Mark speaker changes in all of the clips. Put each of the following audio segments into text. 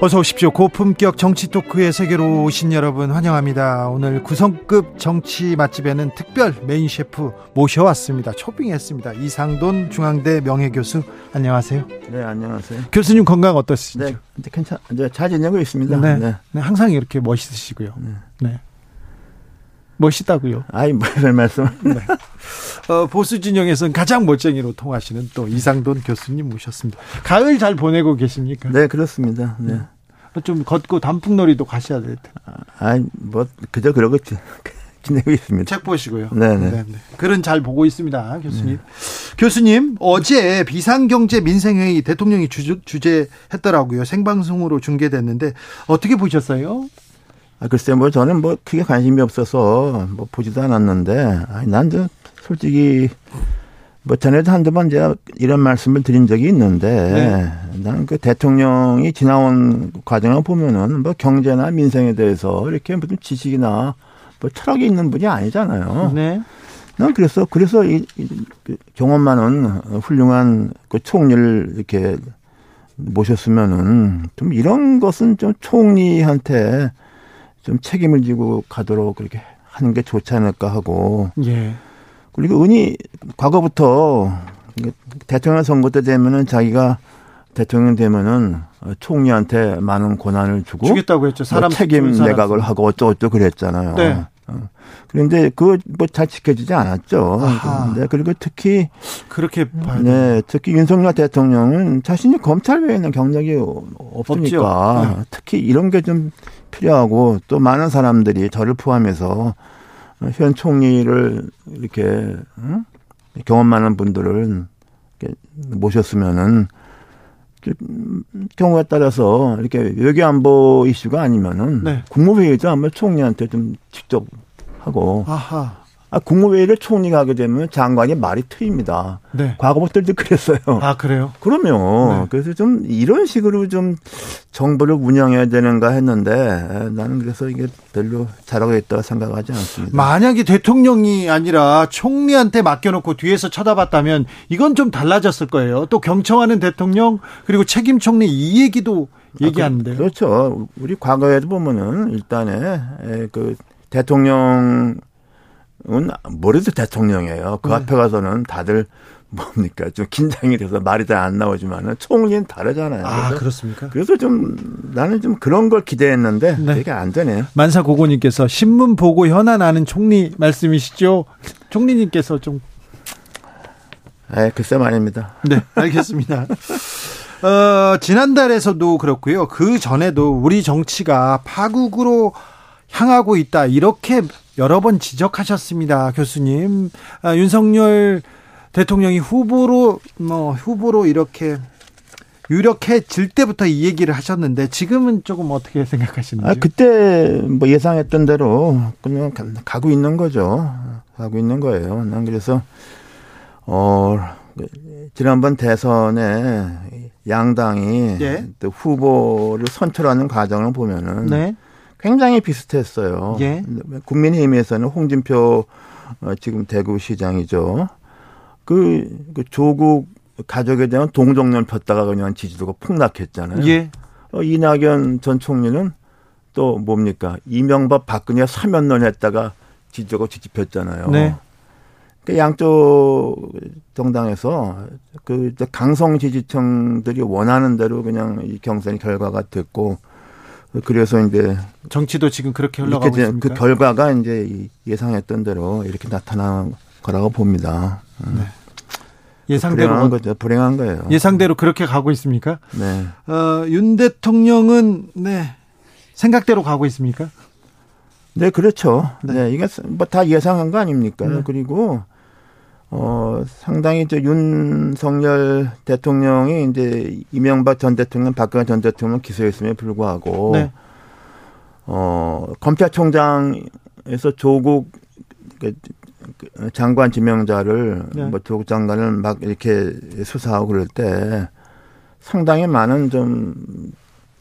Speaker 1: 어서 오십시오. 고품격 정치 토크의 세계로 오신 여러분 환영합니다. 오늘 구성급 정치 맛집에는 특별 메인 셰프 모셔왔습니다. 초빙했습니다. 이상돈 중앙대 명예교수 안녕하세요.
Speaker 2: 네 안녕하세요.
Speaker 1: 교수님 건강 어떠시죠?
Speaker 2: 네, 괜찮. 이제 네, 잘 지내고 있습니다. 네, 네, 네.
Speaker 1: 항상 이렇게 멋있으시고요. 네. 네. 멋있다고요.
Speaker 2: 아이 무슨 뭐, 말씀? 네.
Speaker 1: 어, 보수 진영에서는 가장 멋쟁이로 통하시는 또 이상돈 교수님 모셨습니다. 가을 잘 보내고 계십니까?
Speaker 2: 네 그렇습니다. 네. 네.
Speaker 1: 좀 걷고 단풍놀이도 가셔야 될
Speaker 2: 텐데. 아니 뭐 그저 그러겠지. 지내고 있습니다.
Speaker 1: 책 보시고요. 네네. 네네. 네. 글은 잘 보고 있습니다, 교수님. 네. 교수님 어제 비상경제 민생회의 대통령이 주제했더라고요. 생방송으로 중계됐는데 어떻게 보셨어요?
Speaker 2: 아, 글쎄, 뭐, 저는 뭐, 크게 관심이 없어서, 뭐, 보지도 않았는데, 아니, 난, 저, 솔직히, 뭐, 전에도 한두 번 제가 이런 말씀을 드린 적이 있는데, 네. 나는 그 대통령이 지나온 과정을 보면은, 뭐, 경제나 민생에 대해서 이렇게 무슨 지식이나, 뭐, 철학이 있는 분이 아니잖아요. 네. 난 그래서, 그래서 이, 이 그 경험만은 훌륭한 그 총리를 이렇게 모셨으면은, 좀 이런 것은 좀 총리한테 좀 책임을 지고 가도록 그렇게 하는 게 좋지 않을까 하고. 예. 그리고 은희 과거부터 대통령 선거 때 되면은 자기가 대통령 되면은 총리한테 많은 권한을 주고
Speaker 1: 주겠다고 했죠. 사람
Speaker 2: 뭐 책임 사람. 내각을 하고 어쩌고저쩌고 그랬잖아요. 네. 어. 그런데 그거 뭐잘 지켜지지 않았죠. 그런데 그리고 특히
Speaker 1: 그렇게 봐야
Speaker 2: 네, 특히 윤석열 대통령은 자신이 검찰 외에는 경력이 없으니까 없 네. 특히 이런 게좀 필요하고 또 많은 사람들이 저를 포함해서 어, 현 총리를 이렇게 응? 경험 많은 분들을 이렇게 모셨으면은 경우에 따라서 이렇게 외교 안보 이슈가 아니면은 네. 국무회의도 아마 총리한테 좀 직접 하고 아하. 아, 국무회의를 총리가 하게 되면 장관이 말이 트입니다. 네. 과거부터도 그랬어요.
Speaker 1: 아 그래요?
Speaker 2: 그러면 네. 그래서 좀 이런 식으로 좀 정부를 운영해야 되는가 했는데 나는 그래서 이게 별로 잘하고 있다 생각하지 않습니다.
Speaker 1: 만약에 대통령이 아니라 총리한테 맡겨놓고 뒤에서 쳐다봤다면 이건 좀 달라졌을 거예요. 또 경청하는 대통령 그리고 책임 총리 이 얘기도 얘기하는데 아, 그,
Speaker 2: 그렇죠. 우리 과거에도 보면은 일단에 그 대통령 은 뭐래도 대통령이에요. 그 네. 앞에 가서는 다들 뭡니까 좀 긴장이 돼서 말이 잘 안 나오지만은 총리는 다르잖아요.
Speaker 1: 아, 그래서 그렇습니까?
Speaker 2: 그래서 좀 나는 좀 그런 걸 기대했는데 네. 이게 안 되네요.
Speaker 1: 만사 고고님께서 신문 보고 현안하는 총리 말씀이시죠? 총리님께서 좀.
Speaker 2: 에 아, 글쎄 말입니다.
Speaker 1: 네 알겠습니다. 어, 지난달에서도 그렇고요. 그 전에도 우리 정치가 파국으로 향하고 있다 이렇게 여러 번 지적하셨습니다, 교수님. 아, 윤석열 대통령이 후보로 뭐 후보로 이렇게 유력해질 때부터 이 얘기를 하셨는데 지금은 조금 어떻게 생각하시는지? 아,
Speaker 2: 그때 뭐 예상했던 대로 그냥 가고 있는 거죠. 가고 있는 거예요. 난 그래서 어 지난번 대선에 양당이 네. 후보를 선출하는 과정을 보면은 네. 굉장히 비슷했어요. 예. 국민의힘에서는 홍진표 어, 지금 대구시장이죠. 그, 그 조국 가족에 대한 동정론 폈다가 그냥 지지도가 폭락했잖아요. 예. 어, 이낙연 전 총리는 또 뭡니까 이명박 박근혜 사면론 했다가 지지도가 지지폈잖아요 네. 그 양쪽 정당에서 그 강성 지지층들이 원하는 대로 그냥 이 경선의 결과가 됐고 그래서 이제
Speaker 1: 정치도 지금 그렇게 흘러가고 그 있습니다그
Speaker 2: 결과가 이제 예상했던 대로 이렇게 나타난 거라고 봅니다. 음. 네.
Speaker 1: 예상대로
Speaker 2: 불행한 거죠. 불행한 거예요.
Speaker 1: 예상대로 그렇게 가고 있습니까? 네. 어, 윤 대통령은 네 생각대로 가고 있습니까?
Speaker 2: 네, 그렇죠. 네, 네 이게 뭐 다 예상한 거 아닙니까? 네. 그리고 어, 상당히 저 윤석열 대통령이 이제 이명박 전 대통령, 박근혜 전 대통령 기소했음에 불구하고, 네. 어, 검찰총장에서 조국 그, 그, 장관 지명자를, 네. 뭐 조국 장관을 막 이렇게 수사하고 그럴 때 상당히 많은 좀,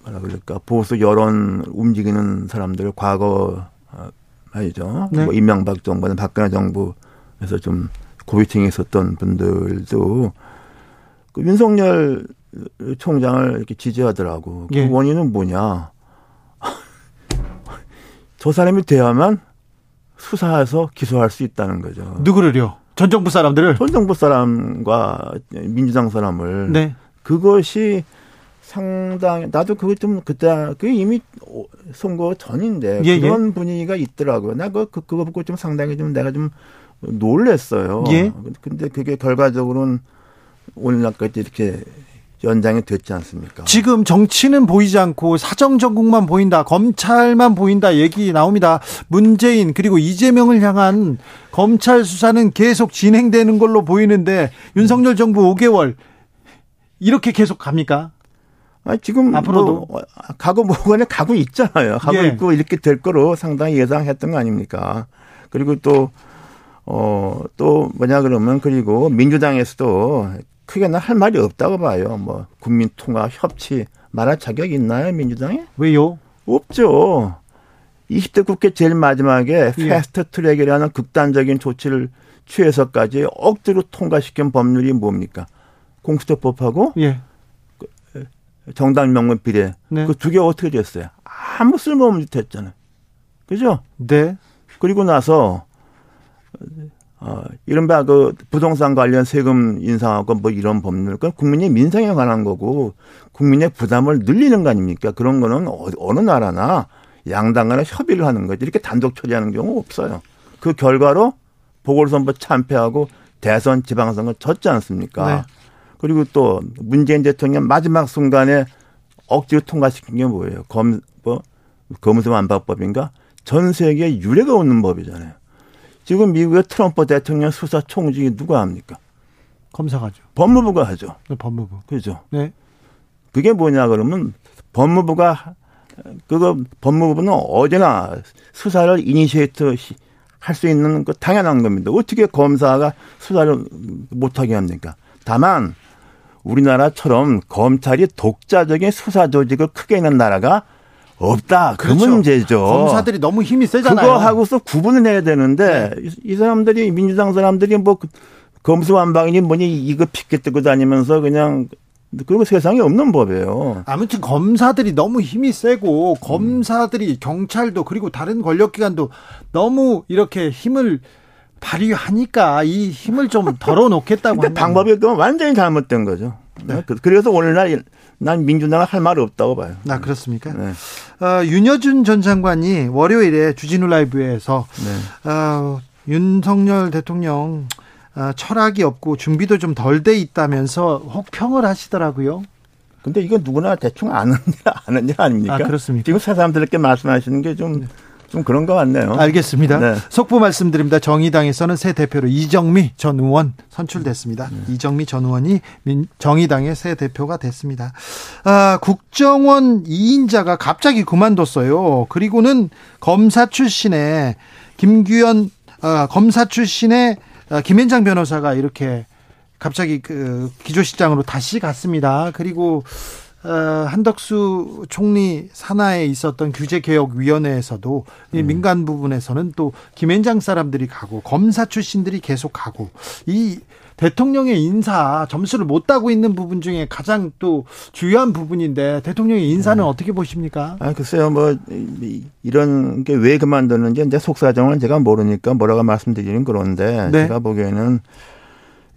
Speaker 2: 뭐라 그럴까, 보수 여론 움직이는 사람들 과거, 아니죠. 네. 뭐 이명박 정부는 박근혜 정부에서 좀 고위층에 있었던 분들도 그 윤석열 총장을 이렇게 지지하더라고. 그 예. 원인은 뭐냐? 저 사람이 돼야만 수사해서 기소할 수 있다는 거죠.
Speaker 1: 누구를요? 전 정부 사람들을?
Speaker 2: 전 정부 사람과 민주당 사람을. 네. 그것이 상당히 나도 그것 좀 그때 그 이미 선거 전인데 예, 예. 그런 예. 분위기가 있더라고요. 나그거 그, 그거 보고 좀 상당히 좀 내가 좀 놀랬어요. 예? 근데 그게 결과적으로는 오늘날까지 이렇게 연장이 됐지 않습니까?
Speaker 1: 지금 정치는 보이지 않고 사정 전국만 보인다, 검찰만 보인다 얘기 나옵니다. 문재인 그리고 이재명을 향한 검찰 수사는 계속 진행되는 걸로 보이는데 윤석열 정부 5개월 이렇게 계속 갑니까?
Speaker 2: 아 지금 뭐 앞으로도 뭐 가고 뭐간에 가고 있잖아요. 가고 예. 있고 이렇게 될 거로 상당히 예상했던 거 아닙니까? 그리고 또 어, 또 뭐냐 그러면 그리고 민주당에서도 크게는 할 말이 없다고 봐요. 뭐 국민 통합 협치 말할 자격이 있나요 민주당에?
Speaker 1: 왜요?
Speaker 2: 없죠. 20대 국회 제일 마지막에 예. 패스트 트랙이라는 극단적인 조치를 취해서까지 억지로 통과시킨 법률이 뭡니까? 공수처법하고 예. 그, 정당 명문 비례 네. 그두 개 어떻게 됐어요? 아무 쓸모없는 짓 했잖아요. 그죠? 네. 그리고 나서 어, 이른바 그 부동산 관련 세금 인상하고 뭐 이런 법률, 그 국민의 민생에 관한 거고 국민의 부담을 늘리는 거 아닙니까? 그런 거는 어, 어느 나라나 양당 간에 협의를 하는 거지. 이렇게 단독 처리하는 경우 없어요. 그 결과로 보궐선거 참패하고 대선 지방선거 졌지 않습니까? 네. 그리고 또 문재인 대통령 마지막 순간에 억지로 통과시킨 게 뭐예요? 검, 뭐, 검수안박법인가전 세계에 유례가 없는 법이잖아요. 지금 미국의 트럼프 대통령 수사 총중이 누가 합니까?
Speaker 1: 검사가죠.
Speaker 2: 법무부가 하죠.
Speaker 1: 네, 법무부.
Speaker 2: 그죠. 네. 그게 뭐냐 그러면 법무부가 그거 법무부는 어제나 수사를 이니시에이트 할 수 있는 그 당연한 겁니다. 어떻게 검사가 수사를 못하게 합니까? 다만 우리나라처럼 검찰이 독자적인 수사 조직을 크게 있는 나라가 없다. 그렇죠 문제죠.
Speaker 1: 검사들이 너무 힘이 세잖아요.
Speaker 2: 그거하고서 구분을 해야 되는데 네. 이 사람들이 민주당 사람들이 뭐 그 검수완방이니 뭐니 이거 핏게 뜨고 다니면서 그냥 그리고 세상에 없는 법이에요.
Speaker 1: 아무튼 검사들이 너무 힘이 세고 검사들이 경찰도 그리고 다른 권력기관도 너무 이렇게 힘을 발휘하니까 이 힘을 좀 덜어놓겠다고. 근데
Speaker 2: 방법이 완전히 잘못된 거죠. 네. 그, 그래서 오늘날 난 민주당은 할 말이 없다고 봐요.
Speaker 1: 나 아, 그렇습니까? 네. 어, 윤여준 전 장관이 월요일에 주진우 라이브에서 네. 어, 윤석열 대통령 어, 철학이 없고 준비도 좀 덜 돼 있다면서 혹평을 하시더라고요.
Speaker 2: 근데 이건 누구나 대충 아는 일 아는 일 아닙니까? 아,
Speaker 1: 그렇습니까?
Speaker 2: 지금 새 사람들께 말씀하시는 게좀 네. 좀 그런 것 같네요.
Speaker 1: 알겠습니다. 네. 속보 말씀드립니다. 정의당에서는 새 대표로 이정미 전 의원 선출됐습니다. 네. 이정미 전 의원이 정의당의 새 대표가 됐습니다. 아, 국정원 2인자가 갑자기 그만뒀어요. 그리고는 검사 출신의 김규현 아, 검사 출신의 아, 김현장 변호사가 이렇게 갑자기 그 기조실장으로 다시 갔습니다. 그리고 어, 한덕수 총리 산하에 있었던 규제개혁위원회에서도 음. 민간 부분에서는 또 김앤장 사람들이 가고 검사 출신들이 계속 가고 이 대통령의 인사 점수를 못 따고 있는 부분 중에 가장 또중요한 부분인데 대통령의 인사는 네. 어떻게 보십니까?
Speaker 2: 아 글쎄요 뭐 이런 게 왜 그만뒀는지 이제 속사정을 제가 모르니까 뭐라고 말씀드리는 그런데 네. 제가 보기에는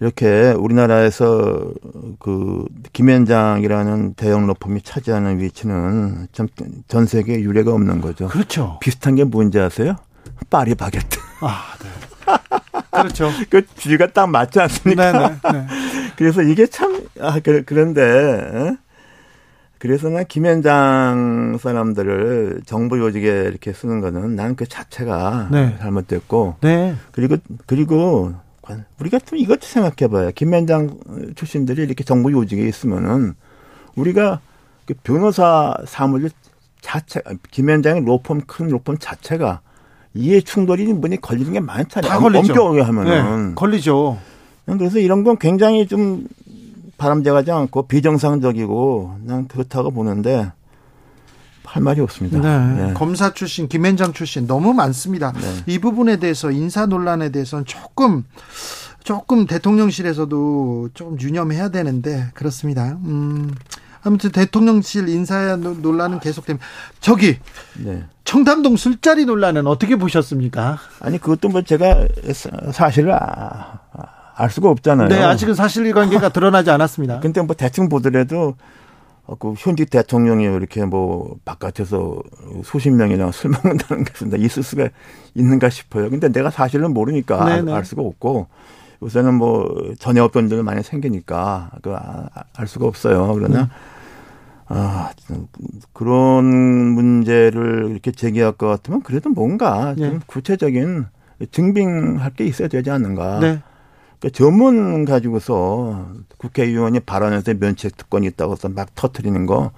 Speaker 2: 이렇게 우리나라에서 그 김현장이라는 대형 로펌이 차지하는 위치는 참 전세계 유례가 없는 거죠.
Speaker 1: 그렇죠.
Speaker 2: 비슷한 게 뭔지 아세요? 파리 바게트. 아, 네.
Speaker 1: 그렇죠.
Speaker 2: 그 쥐가 딱 맞지 않습니까? 네, 네, 네. 그래서 이게 참, 아, 그, 그런데, 예? 그래서 난 김현장 사람들을 정부 요직에 이렇게 쓰는 거는 난 그 자체가 네. 잘못됐고, 네. 그리고, 그리고 약관. 우리가 좀 이것도 생각해봐요. 김현장 출신들이 이렇게 정부 요직에 있으면은 우리가 그 변호사 사무실 자체, 김현장의 로펌 큰 로펌 자체가 이해 충돌이 뭐니 걸리는 게 많잖아요.
Speaker 1: 다 걸리죠.
Speaker 2: 엄격하게 하면은
Speaker 1: 네, 걸리죠.
Speaker 2: 그래서 이런 건 굉장히 좀 바람직하지 않고 비정상적이고 그냥 그렇다고 보는데 할 말이 없습니다.
Speaker 1: 네. 네. 검사 출신, 김현장 출신 너무 많습니다. 네. 이 부분에 대해서 인사 논란에 대해서는 조금 조금 대통령실에서도 좀 유념해야 되는데 그렇습니다. 음. 아무튼 대통령실 인사 논란은 계속됩니다. 저기 네. 청담동 술자리 논란은 어떻게 보셨습니까?
Speaker 2: 아니 그것도 뭐 제가 사실을 아, 알 수가 없잖아요.
Speaker 1: 네, 아직은 사실관계가 드러나지 않았습니다.
Speaker 2: 근데 뭐 대충 보더라도 어, 그 현직 대통령이 이렇게 뭐 바깥에서 수십 명이나 술 먹는다는 것은 있을 수가 있는가 싶어요. 근데 내가 사실은 모르니까 알, 알 수가 없고 요새는 뭐 전혀 없던 일들 많이 생기니까 그알 아, 수가 없어요. 그러나 네. 아 그런 문제를 이렇게 제기할 것 같으면 그래도 뭔가 좀 네. 구체적인 증빙할 게 있어야 되지 않는가. 네. 그 전문 가지고서 국회의원이 발언에서 면책 특권이 있다고 해서 막 터트리는 거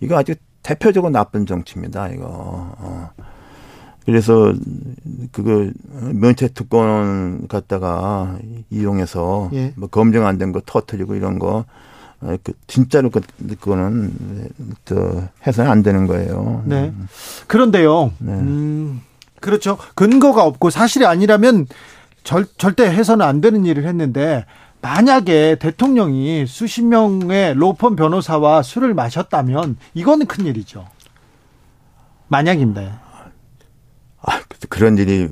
Speaker 2: 이거 아주 대표적으로 나쁜 정치입니다. 이거. 어. 그래서 그거 면책 특권 갖다가 이용해서 예. 뭐 검증 안 된 거 터트리고 이런 거그 어, 진짜로 그 그거는 저 해서는 안 되는 거예요. 네. 음.
Speaker 1: 그런데요. 네. 음. 그렇죠. 근거가 없고 사실이 아니라면 절, 절대 해서는 안 되는 일을 했는데 만약에 대통령이 수십 명의 로펌 변호사와 술을 마셨다면 이거는 큰 일이죠. 만약인데.
Speaker 2: 아, 그런 일이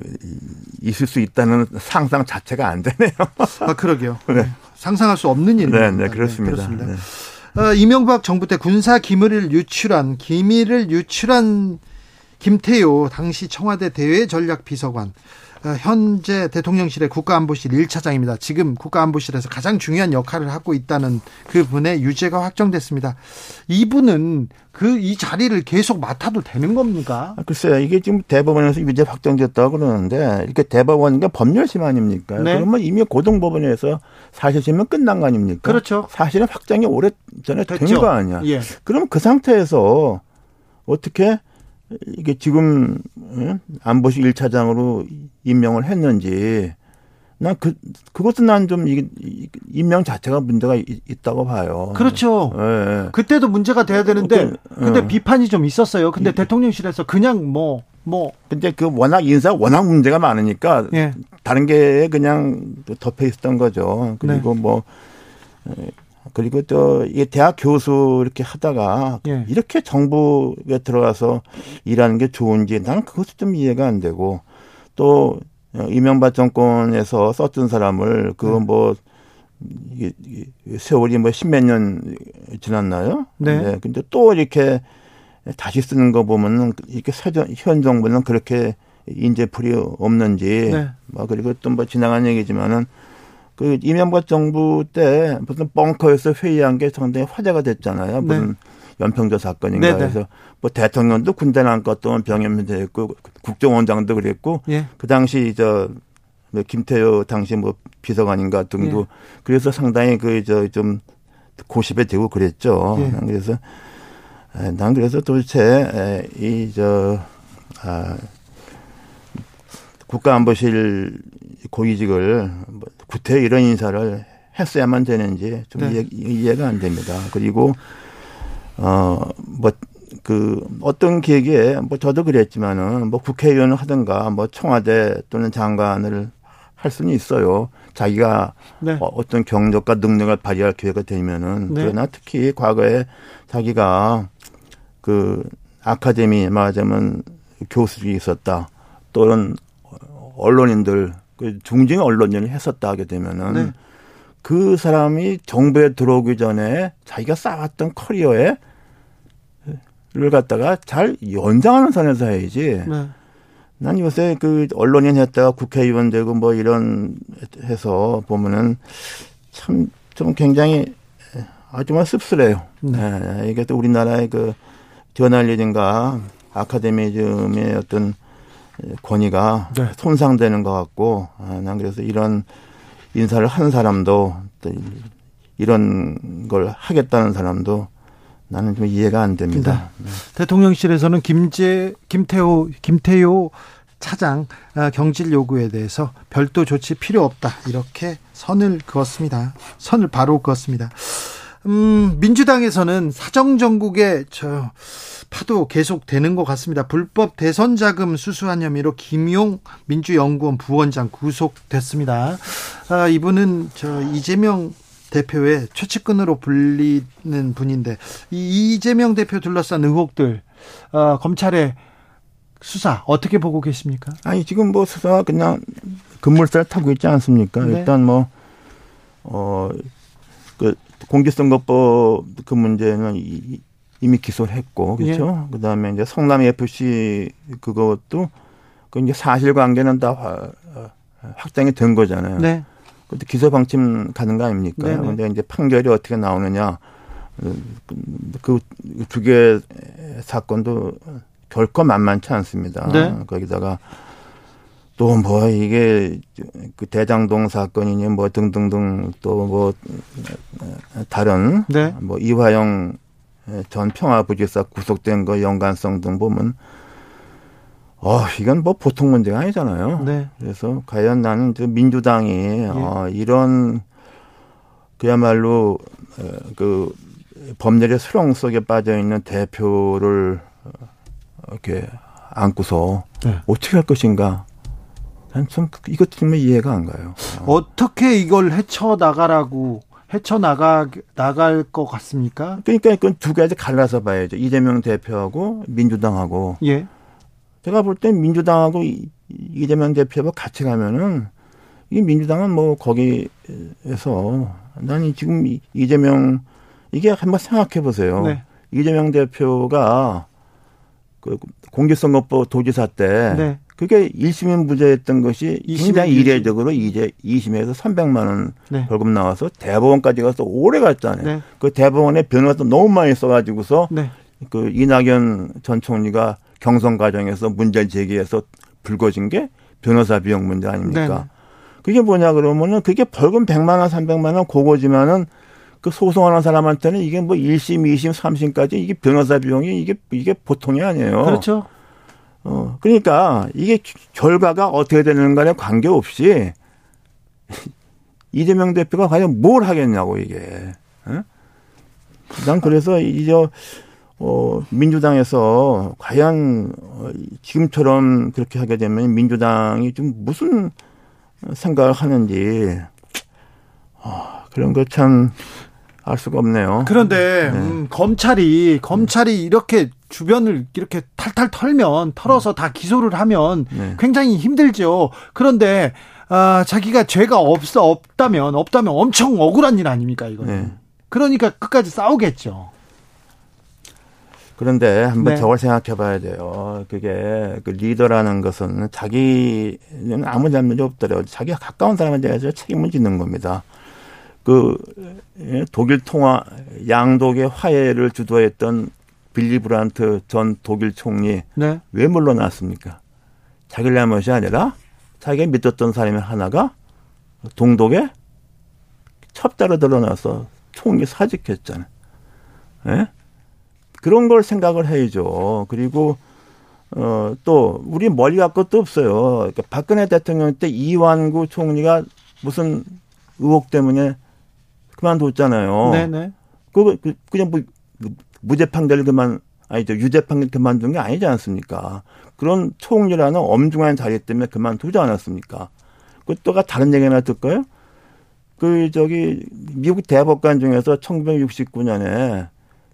Speaker 2: 있을 수 있다는 상상 자체가 안 되네요.
Speaker 1: 아, 그러게요. 네. 상상할 수 없는 일입니다.
Speaker 2: 네, 네, 그렇습니다. 네,
Speaker 1: 그렇습니다. 네. 어, 이명박 정부 때 군사 기밀을 유출한 기밀을 유출한 김태효 당시 청와대 대외전략비서관 어, 현재 대통령실의 국가안보실 1차장입니다. 지금 국가안보실에서 가장 중요한 역할을 하고 있다는 그분의 유죄가 확정됐습니다. 이분은 그 이 자리를 계속 맡아도 되는 겁니까?
Speaker 2: 아, 글쎄요. 이게 지금 대법원에서 유죄 확정됐다고 그러는데 이렇게 대법원과 법률심 아닙니까? 네. 그러면 이미 고등법원에서 사실심은 끝난 거 아닙니까?
Speaker 1: 그렇죠.
Speaker 2: 사실은 확정이 오래 전에 된 거 아니야. 예. 그럼 그 상태에서 어떻게 이게 지금 예? 안보실 1차장으로 임명을 했는지 난 그, 그것도 난 좀 임명 자체가 문제가 있다고 봐요.
Speaker 1: 그렇죠. 예. 예. 그때도 문제가 돼야 그, 되는데 그, 예. 근데 예. 비판이 좀 있었어요. 근데 예. 대통령실에서 그냥 뭐 뭐.
Speaker 2: 근데 그 워낙 인사 워낙 문제가 많으니까 다른 게 그냥 덮여 있었던 거죠. 그리고 네. 뭐 그리고 또 이게 대학 교수 이렇게 하다가 예. 이렇게 정부에 들어가서 일하는 게 좋은지 나는 그것도 좀 이해가 안 되고 또 이명박 정권에서 썼던 사람을 그뭐 네. 뭐 세월이 뭐 십몇 년 지났나요? 네. 네. 근데 또 이렇게 다시 쓰는 거 보면은 이렇게 사전, 현 정부는 그렇게 인재풀이 없는지 네. 뭐 그리고 또 뭐 지나간 얘기지만은 그 이명박 정부 때 무슨 벙커에서 회의한 게 상당히 화제가 됐잖아요. 네. 무슨 네. 연평도 사건인가 네네. 해서 뭐 대통령도 군대 난것동 병역면제 있고 국정원장도 그랬고 예. 그 당시 저김태호 당시 뭐 비서관인가 등도 예. 그래서 상당히 그저좀 고십에 되고 그랬죠. 예. 그래서 난 그래서 도대체 이저 아, 국가안보실 고위직을 뭐 구태 이런 인사를 했어야만 되는지 좀 네. 이해, 가안 됩니다. 그리고 어뭐 그 어떤 계기에 뭐 저도 그랬지만은 뭐 국회의원을 하든가 뭐 청와대 또는 장관을 할 수는 있어요. 자기가 네. 어, 어떤 경력과 능력을 발휘할 기회가 되면은 네. 그러나 특히 과거에 자기가 그 아카데미 말하자면 교수직이 있었다 또는 언론인들 그 중증 언론인을 했었다 하게 되면은 네. 그 사람이 정부에 들어오기 전에 자기가 쌓았던 커리어에 를 갖다가 잘 연장하는 선에서 해야지. 네. 난 요새 그 언론인 했다가 국회의원 되고 뭐 이런 해서 보면은 참 좀 굉장히 아주 말 씁쓸해요. 네. 네. 이게 또 우리나라의 그 저널리즘과 아카데미즘의 어떤 권위가 네. 손상되는 것 같고 아, 난 그래서 이런 인사를 한 사람도 또 이런 걸 하겠다는 사람도 나는 좀 이해가 안 됩니다.
Speaker 1: 네. 대통령실에서는 김재 김태호 김태호 차장 아, 경질 요구에 대해서 별도 조치 필요 없다 이렇게 선을 그었습니다. 선을 바로 그었습니다. 음, 민주당에서는 사정정국의 저 파도 계속되는 것 같습니다. 불법 대선 자금 수수한 혐의로 김용 민주연구원 부원장 구속됐습니다. 아, 이분은 저 이재명 대표의 최측근으로 불리는 분인데 이 이재명 대표 둘러싼 의혹들 어, 검찰의 수사 어떻게 보고 계십니까?
Speaker 2: 아니 지금 뭐 수사 그냥 급물살 타고 있지 않습니까? 네. 일단 뭐 어, 공직선거법 그 문제는 이, 미 기소를 했고 예. 그렇죠. 예. 그다음에 이제 성남 FC 그것도 그 이제 사실관계는 다확장이된 어, 거잖아요. 네. 그것도 기소 방침 가는 거 아닙니까? 네네. 네. 근데 이제 판결이 어떻게 나오느냐 그 두개 그 사건도 결코 만만치 않습니다. 네. 거기다가 또뭐 이게 그 대장동 사건이니 뭐 등등등 또 뭐 다른 네. 뭐 이화영 전 평화부지사 구속된 거 연관성 등 보면 어 이건 뭐 보통 문제가 아니잖아요. 네. 그래서 과연 나는 민주당이 예. 어, 이런 그야말로 어, 그 법률의 수렁 속에 빠져 있는 대표를 어, 이렇게 안고서 네. 어떻게 할 것인가 전 이것 정말 이해가 안 가요.
Speaker 1: 아. 어떻게 이걸 헤쳐 나가라고 헤쳐 나가 나갈 것 같습니까?
Speaker 2: 그러니까 이건 두 가지 갈라서 봐야죠. 이재명 대표하고 민주당하고. 예. 제가 볼때 민주당하고 이재명 대표하고 같이 가면은 이 민주당은 뭐 거기에서 나는 지금 이재명 이게 한번 생각해 보세요. 네. 이재명 대표가 그 공직선거법 도지사 때 네. 그게 1심은 부재했던 것이 굉장히 2심. 이례적으로 이제 2심에서 300만 원 네. 벌금 나와서 대법원까지 가서 오래 갔잖아요. 네. 그 대법원에 변호사 도 너무 많이 써가지고서 네. 그 이낙연 전 총리가 경선 과정에서 문제 제기해서 불거진 게 변호사 비용 문제 아닙니까? 네. 그게 뭐냐 그러면은 그게 벌금 100만 원, 300만 원 고거지만은 그 소송하는 사람한테는 이게 뭐 1심, 2심, 3심까지 이게 변호사 비용이 이게 이게 보통이 아니에요.
Speaker 1: 그렇죠.
Speaker 2: 어, 그러니까 이게 결과가 어떻게 되는 간에 관계없이 이재명 대표가 과연 뭘 하겠냐고 이게. 어? 난 그래서 이제 어, 민주당에서 과연 어, 지금처럼 그렇게 하게 되면 민주당이 좀 무슨 생각을 하는지 어, 그런 거 참 알 수가 없네요.
Speaker 1: 그런데 네. 음, 검찰이 검찰이 이렇게 주변을 이렇게 탈탈 털면 털어서 다 기소를 하면 네. 굉장히 힘들죠. 그런데 아, 자기가 죄가 없어 없다면 없다면 엄청 억울한 일 아닙니까 이거는. 네. 그러니까 끝까지 싸우겠죠.
Speaker 2: 그런데 한번 네. 저걸 생각해 봐야 돼요. 그게 그 리더라는 것은 자기는 아무 잘못이 없더라도 자기가 가까운 사람한테 가서 책임을 지는 겁니다. 그 예, 독일 통화 양독의 화해를 주도했던 빌리 브란트 전 독일 총리 네. 왜 물러났습니까? 자기를 잘못이 아니라 자기가 믿었던 사람의 하나가 동독에 첩자로 들어나서 총리 사직했잖아요. 예? 그런 걸 생각을 해야죠. 그리고 어, 또 우리 멀리 갈 것도 없어요. 그러니까 박근혜 대통령 때 이완구 총리가 무슨 의혹 때문에 그만뒀잖아요. 네네. 네. 그거 그, 그냥 뭐 무죄판결 그만 아니저 유죄판결 그만둔 게 아니지 않습니까? 그런 총홍리라는 엄중한 자리 때문에 그만두지 않았습니까? 그또가 다른 얘기 하나 듣까요? 그 저기 미국 대법관 중에서 1969년에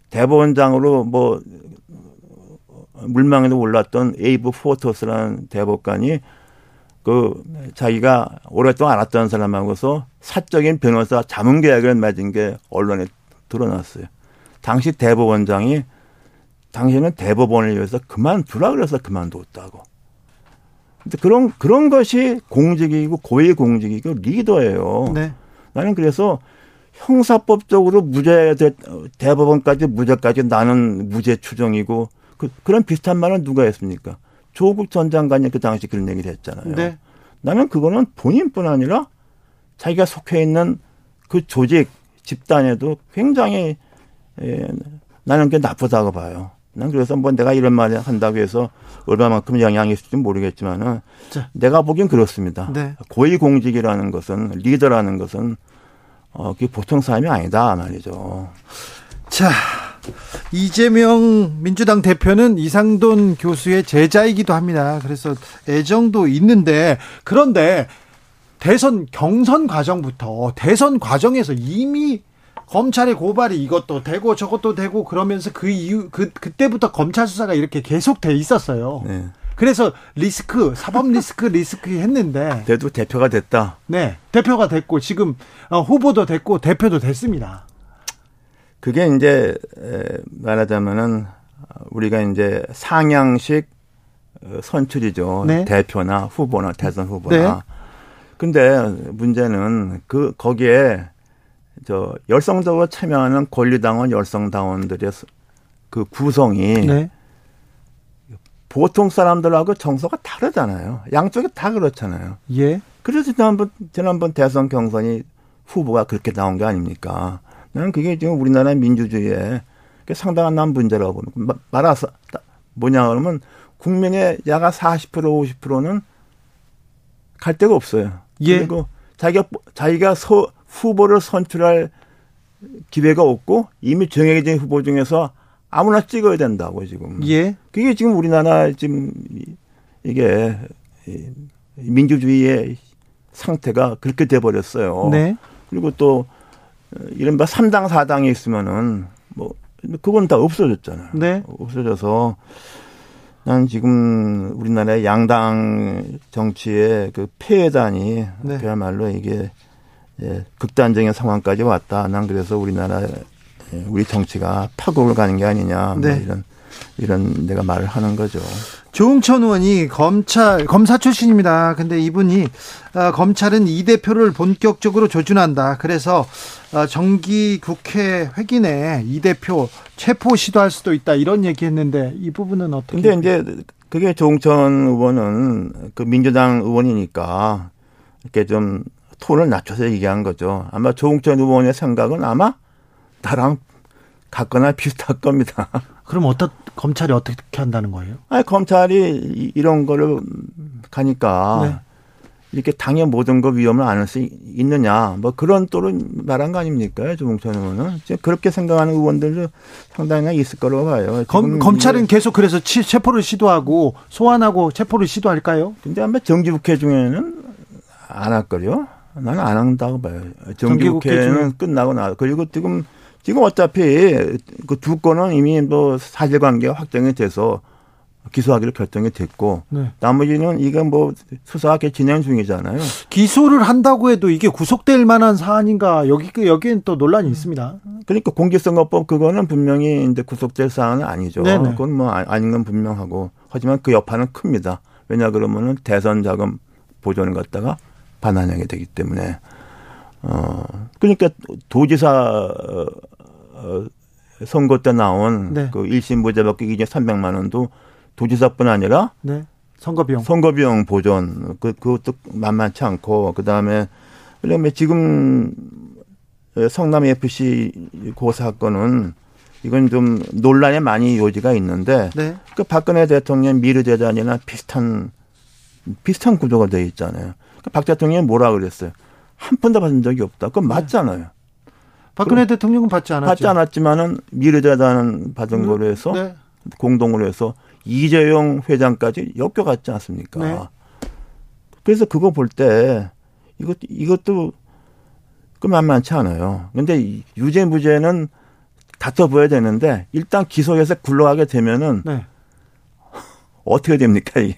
Speaker 2: 대법원장으로 뭐 물망에도 올랐던 에이브 포터스라는 대법관이 그 자기가 오랫동안 알았던 사람하고서 사적인 변호사 자문 계약을 맺은 게 언론에 드러났어요. 당시 대법원장이 당신은 대법원을 위해서 그만두라 그래서 그만뒀다고. 근데 그런 그런 것이 공직이고 고위 공직이고 리더예요. 네. 나는 그래서 형사법적으로 무죄 대법원까지 무죄까지 나는 무죄 추정이고 그, 그런 비슷한 말은 누가 했습니까? 조국 전 장관이 그 당시 그런 얘기를 했잖아요. 네. 나는 그거는 본인뿐 아니라 자기가 속해 있는 그 조직 집단에도 굉장히 예, 나는 꽤 나쁘다고 봐요. 난 그래서 뭐 내가 이런 말을 한다고 해서 얼마만큼 영향이 있을지 모르겠지만은 자. 내가 보기엔 그렇습니다. 네. 고위공직이라는 것은 리더라는 것은 어, 그게 보통 사람이 아니다 말이죠.
Speaker 1: 자, 이재명 민주당 대표는 이상돈 교수의 제자이기도 합니다. 그래서 애정도 있는데 그런데 대선 경선 과정부터 대선 과정에서 이미 검찰의 고발이 이것도 되고 저것도 되고 그러면서 그이후그 그때부터 검찰 수사가 이렇게 계속 돼 있었어요. 네. 그래서 리스크 사법 리스크 리스크 했는데
Speaker 2: 그래도 대표가 됐다.
Speaker 1: 네, 대표가 됐고 지금 어, 후보도 됐고 대표도 됐습니다.
Speaker 2: 그게 이제 말하자면은 우리가 이제 상향식 어, 선출이죠. 네. 대표나 후보나 대선 후보나. 네. 근데 문제는 그 거기에 저 열성적으로 참여하는 권리당원 열성당원들의 그 구성이 네. 보통 사람들하고 정서가 다르잖아요. 양쪽이 다 그렇잖아요. 예. 그래서 지난번 지난번 대선 경선이 후보가 그렇게 나온 게 아닙니까? 나는 그게 지금 우리나라 민주주의에 상당한 난 문제라고 보는 말아서 뭐냐 그러면 국민의 야가 40% 50%는 갈 데가 없어요. 예. 그리고 자기가 자기가 소 후보를 선출할 기회가 없고 이미 정해진 후보 중에서 아무나 찍어야 된다고 지금. 예. 그게 지금 우리나라 지금 이게 민주주의의 상태가 그렇게 돼 버렸어요. 네. 그리고 또 이른바 3당 4당이 있으면은 뭐 그건 다 없어졌잖아요. 네. 없어져서 난 지금 우리나라의 양당 정치의 그 폐해단이 네. 그야말로 이게 예, 극단적인 상황까지 왔다. 난 그래서 우리나라 예, 우리 정치가 파국을 가는 게 아니냐 뭐 네. 이런 이런 내가 말을 하는 거죠.
Speaker 1: 조홍천 의원이 검찰 검사 출신입니다. 근데 이분이 어, 검찰은 이 대표를 본격적으로 조준한다. 그래서 어, 정기 국회 회기내 에이 대표 체포 시도할 수도 있다 이런 얘기했는데 이 부분은 어떻게? 근데
Speaker 2: 이제 그게 조홍천 의원은 그 민주당 의원이니까 이렇게 좀 톤을 낮춰서 얘기한 거죠. 아마 조홍천 의원의 생각은 아마 나랑 같거나 비슷할 겁니다.
Speaker 1: 그럼 어떤 검찰이 어떻게 한다는 거예요?
Speaker 2: 아니 검찰이 이런 거를 가니까 네. 이렇게 당의 모든 거 위험을 안 할 수 있느냐 뭐 그런 또로 말한 거 아닙니까 조봉천 의원은 그렇게 생각하는 의원들도 상당히 있을 거라고 봐요.
Speaker 1: 검, 검찰은 계속 그래서 치, 체포를 시도하고 소환하고 체포를 시도할까요?
Speaker 2: 근데 아마 정지국회 중에는 안 할걸요. 나는 안 한다고 봐요. 정기국회는 끝나고 나 그리고 지금 지금 어차피 그 두 건은 이미 뭐 사실관계가 확정이 돼서 기소하기로 결정이 됐고 네. 나머지는 이건 뭐 수사가 진행 중이잖아요.
Speaker 1: 기소를 한다고 해도 이게 구속될 만한 사안인가 여기 여기엔 또 논란이 있습니다.
Speaker 2: 그러니까 공직선거법 그거는 분명히 이제 구속될 사안은 아니죠. 네네. 그건 뭐 아, 아닌 건 분명하고 하지만 그 여파는 큽니다. 왜냐 그러면은 대선 자금 보존을 갖다가 반환형이 되기 때문에 어 그러니까 도지사 어, 어, 선거 때 나온 네. 그 일심 보좌 받기 기준 300만 원도 도지사뿐 아니라 네.
Speaker 1: 선거 비용
Speaker 2: 선거 비용 보존 그 그것도 만만치 않고 그다음에 그다음에 지금 성남 FC 고 사건은 이건 좀 논란에 많이 요지가 있는데 네. 그 박근혜 대통령 미르 재단이나 비슷한 비슷한 구조가 되어 있잖아요. 그러니까 박 대통령이 뭐라 그랬어요? 한 푼도 받은 적이 없다. 그건 네. 맞잖아요. 네.
Speaker 1: 박근혜 그 대통령은 받지 않았죠.
Speaker 2: 받지 않았지만은 미래재단 받은 음, 네. 거로 해서 네. 공동으로 해서 이재용 회장까지 엮여갔지 않습니까? 네. 그래서 그거 볼 때 이것 이것도 그 만만치 않아요. 근데 유죄 무죄는 다퉈 보야 되는데 일단 기소해서 굴러가게 되면은 네. 어떻게 됩니까 이게?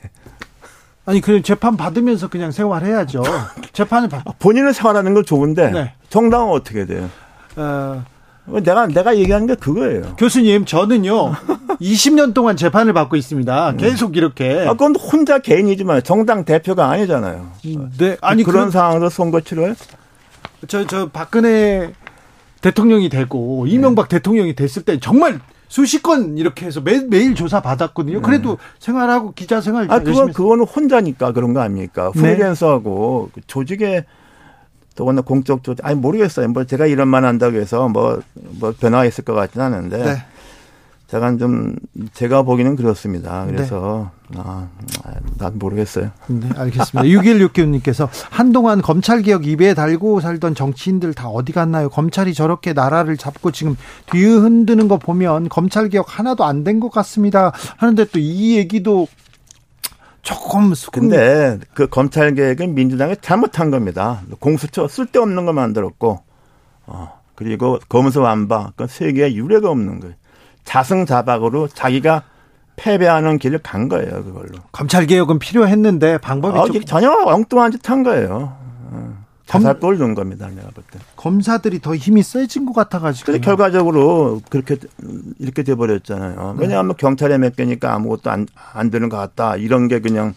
Speaker 1: 아니 그 재판 받으면서 그냥 생활해야죠. 재판을 받. 아,
Speaker 2: 본인을 생활하는 건 좋은데 네. 정당은 어떻게 돼요? 어... 내가 내가 얘기하는 게 그거예요.
Speaker 1: 교수님 저는요 20년 동안 재판을 받고 있습니다. 음. 계속 이렇게.
Speaker 2: 아 그건 혼자 개인이지만 정당 대표가 아니잖아요.
Speaker 1: 네 아니 그런, 그 상황에서 선거 치러요? 저저 박근혜 대통령이 되고 이명박 네. 대통령이 됐을 때 정말 수십 건 이렇게 해서 매, 매일 조사 받았거든요. 네. 그래도 생활하고 기자 생활.
Speaker 2: 아, 그건, 그거는 혼자니까 그런 거 아닙니까? 네. 프리랜서하고 네. 조직에 또구나 공적 조직, 아니, 모르겠어요. 뭐 제가 이런 말 한다고 해서 뭐, 뭐 변화가 있을 것 같지는 않은데. 네. 약간 좀 제가 보기는 그렇습니다. 네. 그래서 네. 아, 난 모르겠어요.
Speaker 1: 네, 알겠습니다. 6169님께서 기 한동안 검찰 개혁 입에 달고 살던 정치인들 다 어디 갔나요? 검찰이 저렇게 나라를 잡고 지금 뒤흔드는 거 보면 검찰 개혁 하나도 안 된 것 같습니다. 하는데 또 이 얘기도 조금
Speaker 2: 근데 그 검찰 개혁은 민주당이 잘못한 겁니다. 공수처 쓸데없는 거 만들었고, 어, 그리고 검은서 완박, 그세 그러니까 개의 유례가 없는 거예요. 자승자박으로 자기가 패배하는 길을 간 거예요, 그걸로.
Speaker 1: 검찰 개혁은 필요했는데 방법이
Speaker 2: 어, 좀... 전혀 엉뚱한 짓 한 거예요. 어. 자살골 준 겁니다, 내가 볼 때.
Speaker 1: 검사들이 더 힘이 세진 것 같아가지고. 근데
Speaker 2: 결과적으로 그렇게, 이렇게 돼버렸잖아요. 네. 왜냐하면 네. 뭐 경찰에 맡기니까 아무것도 안, 안 되는 것 같다. 이런 게 그냥,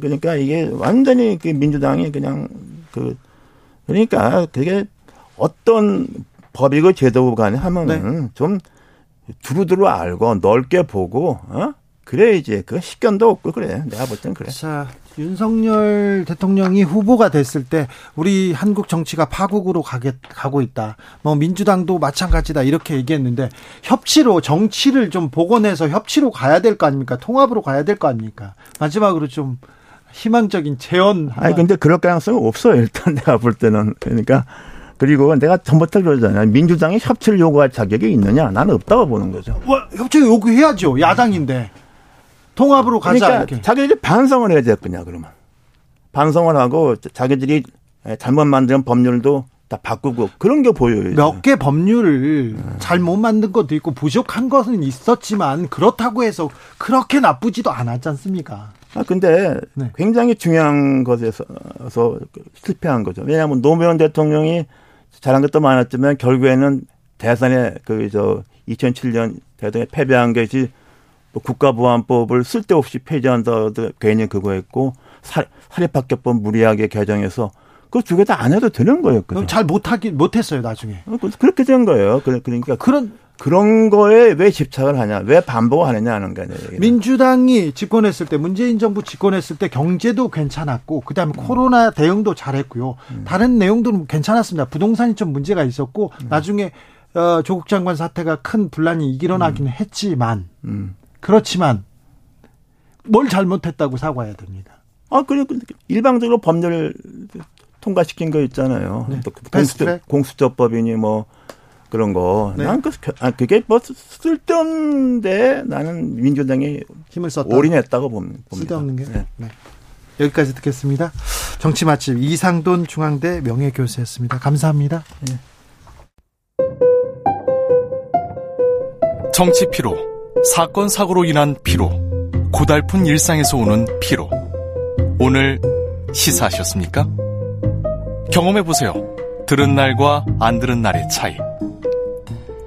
Speaker 2: 그러니까 이게 완전히 그 민주당이 그냥 그, 그러니까 그게 어떤 법이고 제도 간에 하면은 네. 좀 두루두루 알고 넓게 보고 어? 그래 이제 그 식견도 없고 그래 내가 볼 땐 그래.
Speaker 1: 자 윤석열 대통령이 후보가 됐을 때 우리 한국 정치가 파국으로 가게 가고 있다. 뭐 민주당도 마찬가지다 이렇게 얘기했는데 협치로 정치를 좀 복원해서 협치로 가야 될 거 아닙니까? 통합으로 가야 될 거 아닙니까? 마지막으로 좀 희망적인 재언
Speaker 2: 아니 근데 그럴 가능성은 없어요 일단 내가 볼 때는 그러니까. 그리고 내가 전부터 그러잖아요. 민주당이 협치를 요구할 자격이 있느냐? 나는 없다고 보는 거죠.
Speaker 1: 와, 협치 요구해야죠. 야당인데. 통합으로 가자. 그러니까
Speaker 2: 이렇게. 자기들이 반성을 해야 될 거냐, 그러면. 반성을 하고 자기들이 잘못 만든 법률도 다 바꾸고 그런 게 보여요.
Speaker 1: 몇 개 법률을 잘못 만든 것도 있고 부족한 것은 있었지만 그렇다고 해서 그렇게 나쁘지도 않았지 않습니까?
Speaker 2: 아, 근데 네. 굉장히 중요한 것에서 실패한 거죠. 왜냐하면 노무현 대통령이 잘한 것도 많았지만 결국에는 대선에 그저 2007년 대선에 패배한 것이 뭐 국가보안법을 쓸데없이 폐지한다도 괜히 그거했고 사립학교법 무리하게 개정해서 그두개 다 안 해도 되는 거예요.
Speaker 1: 그냥. 잘 못하기 못했어요 나중에. 어,
Speaker 2: 그렇게 된 거예요. 그러니까 그런 그런 거에 왜 집착을 하냐, 왜 반복을 하느냐 하는 거예요.
Speaker 1: 민주당이 집권했을 때, 문재인 정부 집권했을 때 경제도 괜찮았고, 그 다음에 음. 코로나 대응도 잘했고요. 음. 다른 내용들은 괜찮았습니다. 부동산이 좀 문제가 있었고, 음. 나중에 어, 조국 장관 사태가 큰 분란이 일어나기는 음. 했지만, 음. 그렇지만, 뭘 잘못했다고 사과해야 됩니다.
Speaker 2: 아, 그리고 일방적으로 법률 통과시킨 거 있잖아요. 네. 공수 공수처법이니 뭐, 그런 거. 네. 난 그, 아, 그게 뭐 쓸데없는데 나는 민주당이 힘을 썼다. 올인했다고 봅니다. 쓸데없는 게. 네. 네.
Speaker 1: 여기까지 듣겠습니다. 정치 맛집 이상돈 중앙대 명예교수였습니다. 감사합니다. 네.
Speaker 3: 정치 피로, 사건 사고로 인한 피로, 고달픈 일상에서 오는 피로. 오늘 시사하셨습니까? 경험해 보세요. 들은 날과 안 들은 날의 차이.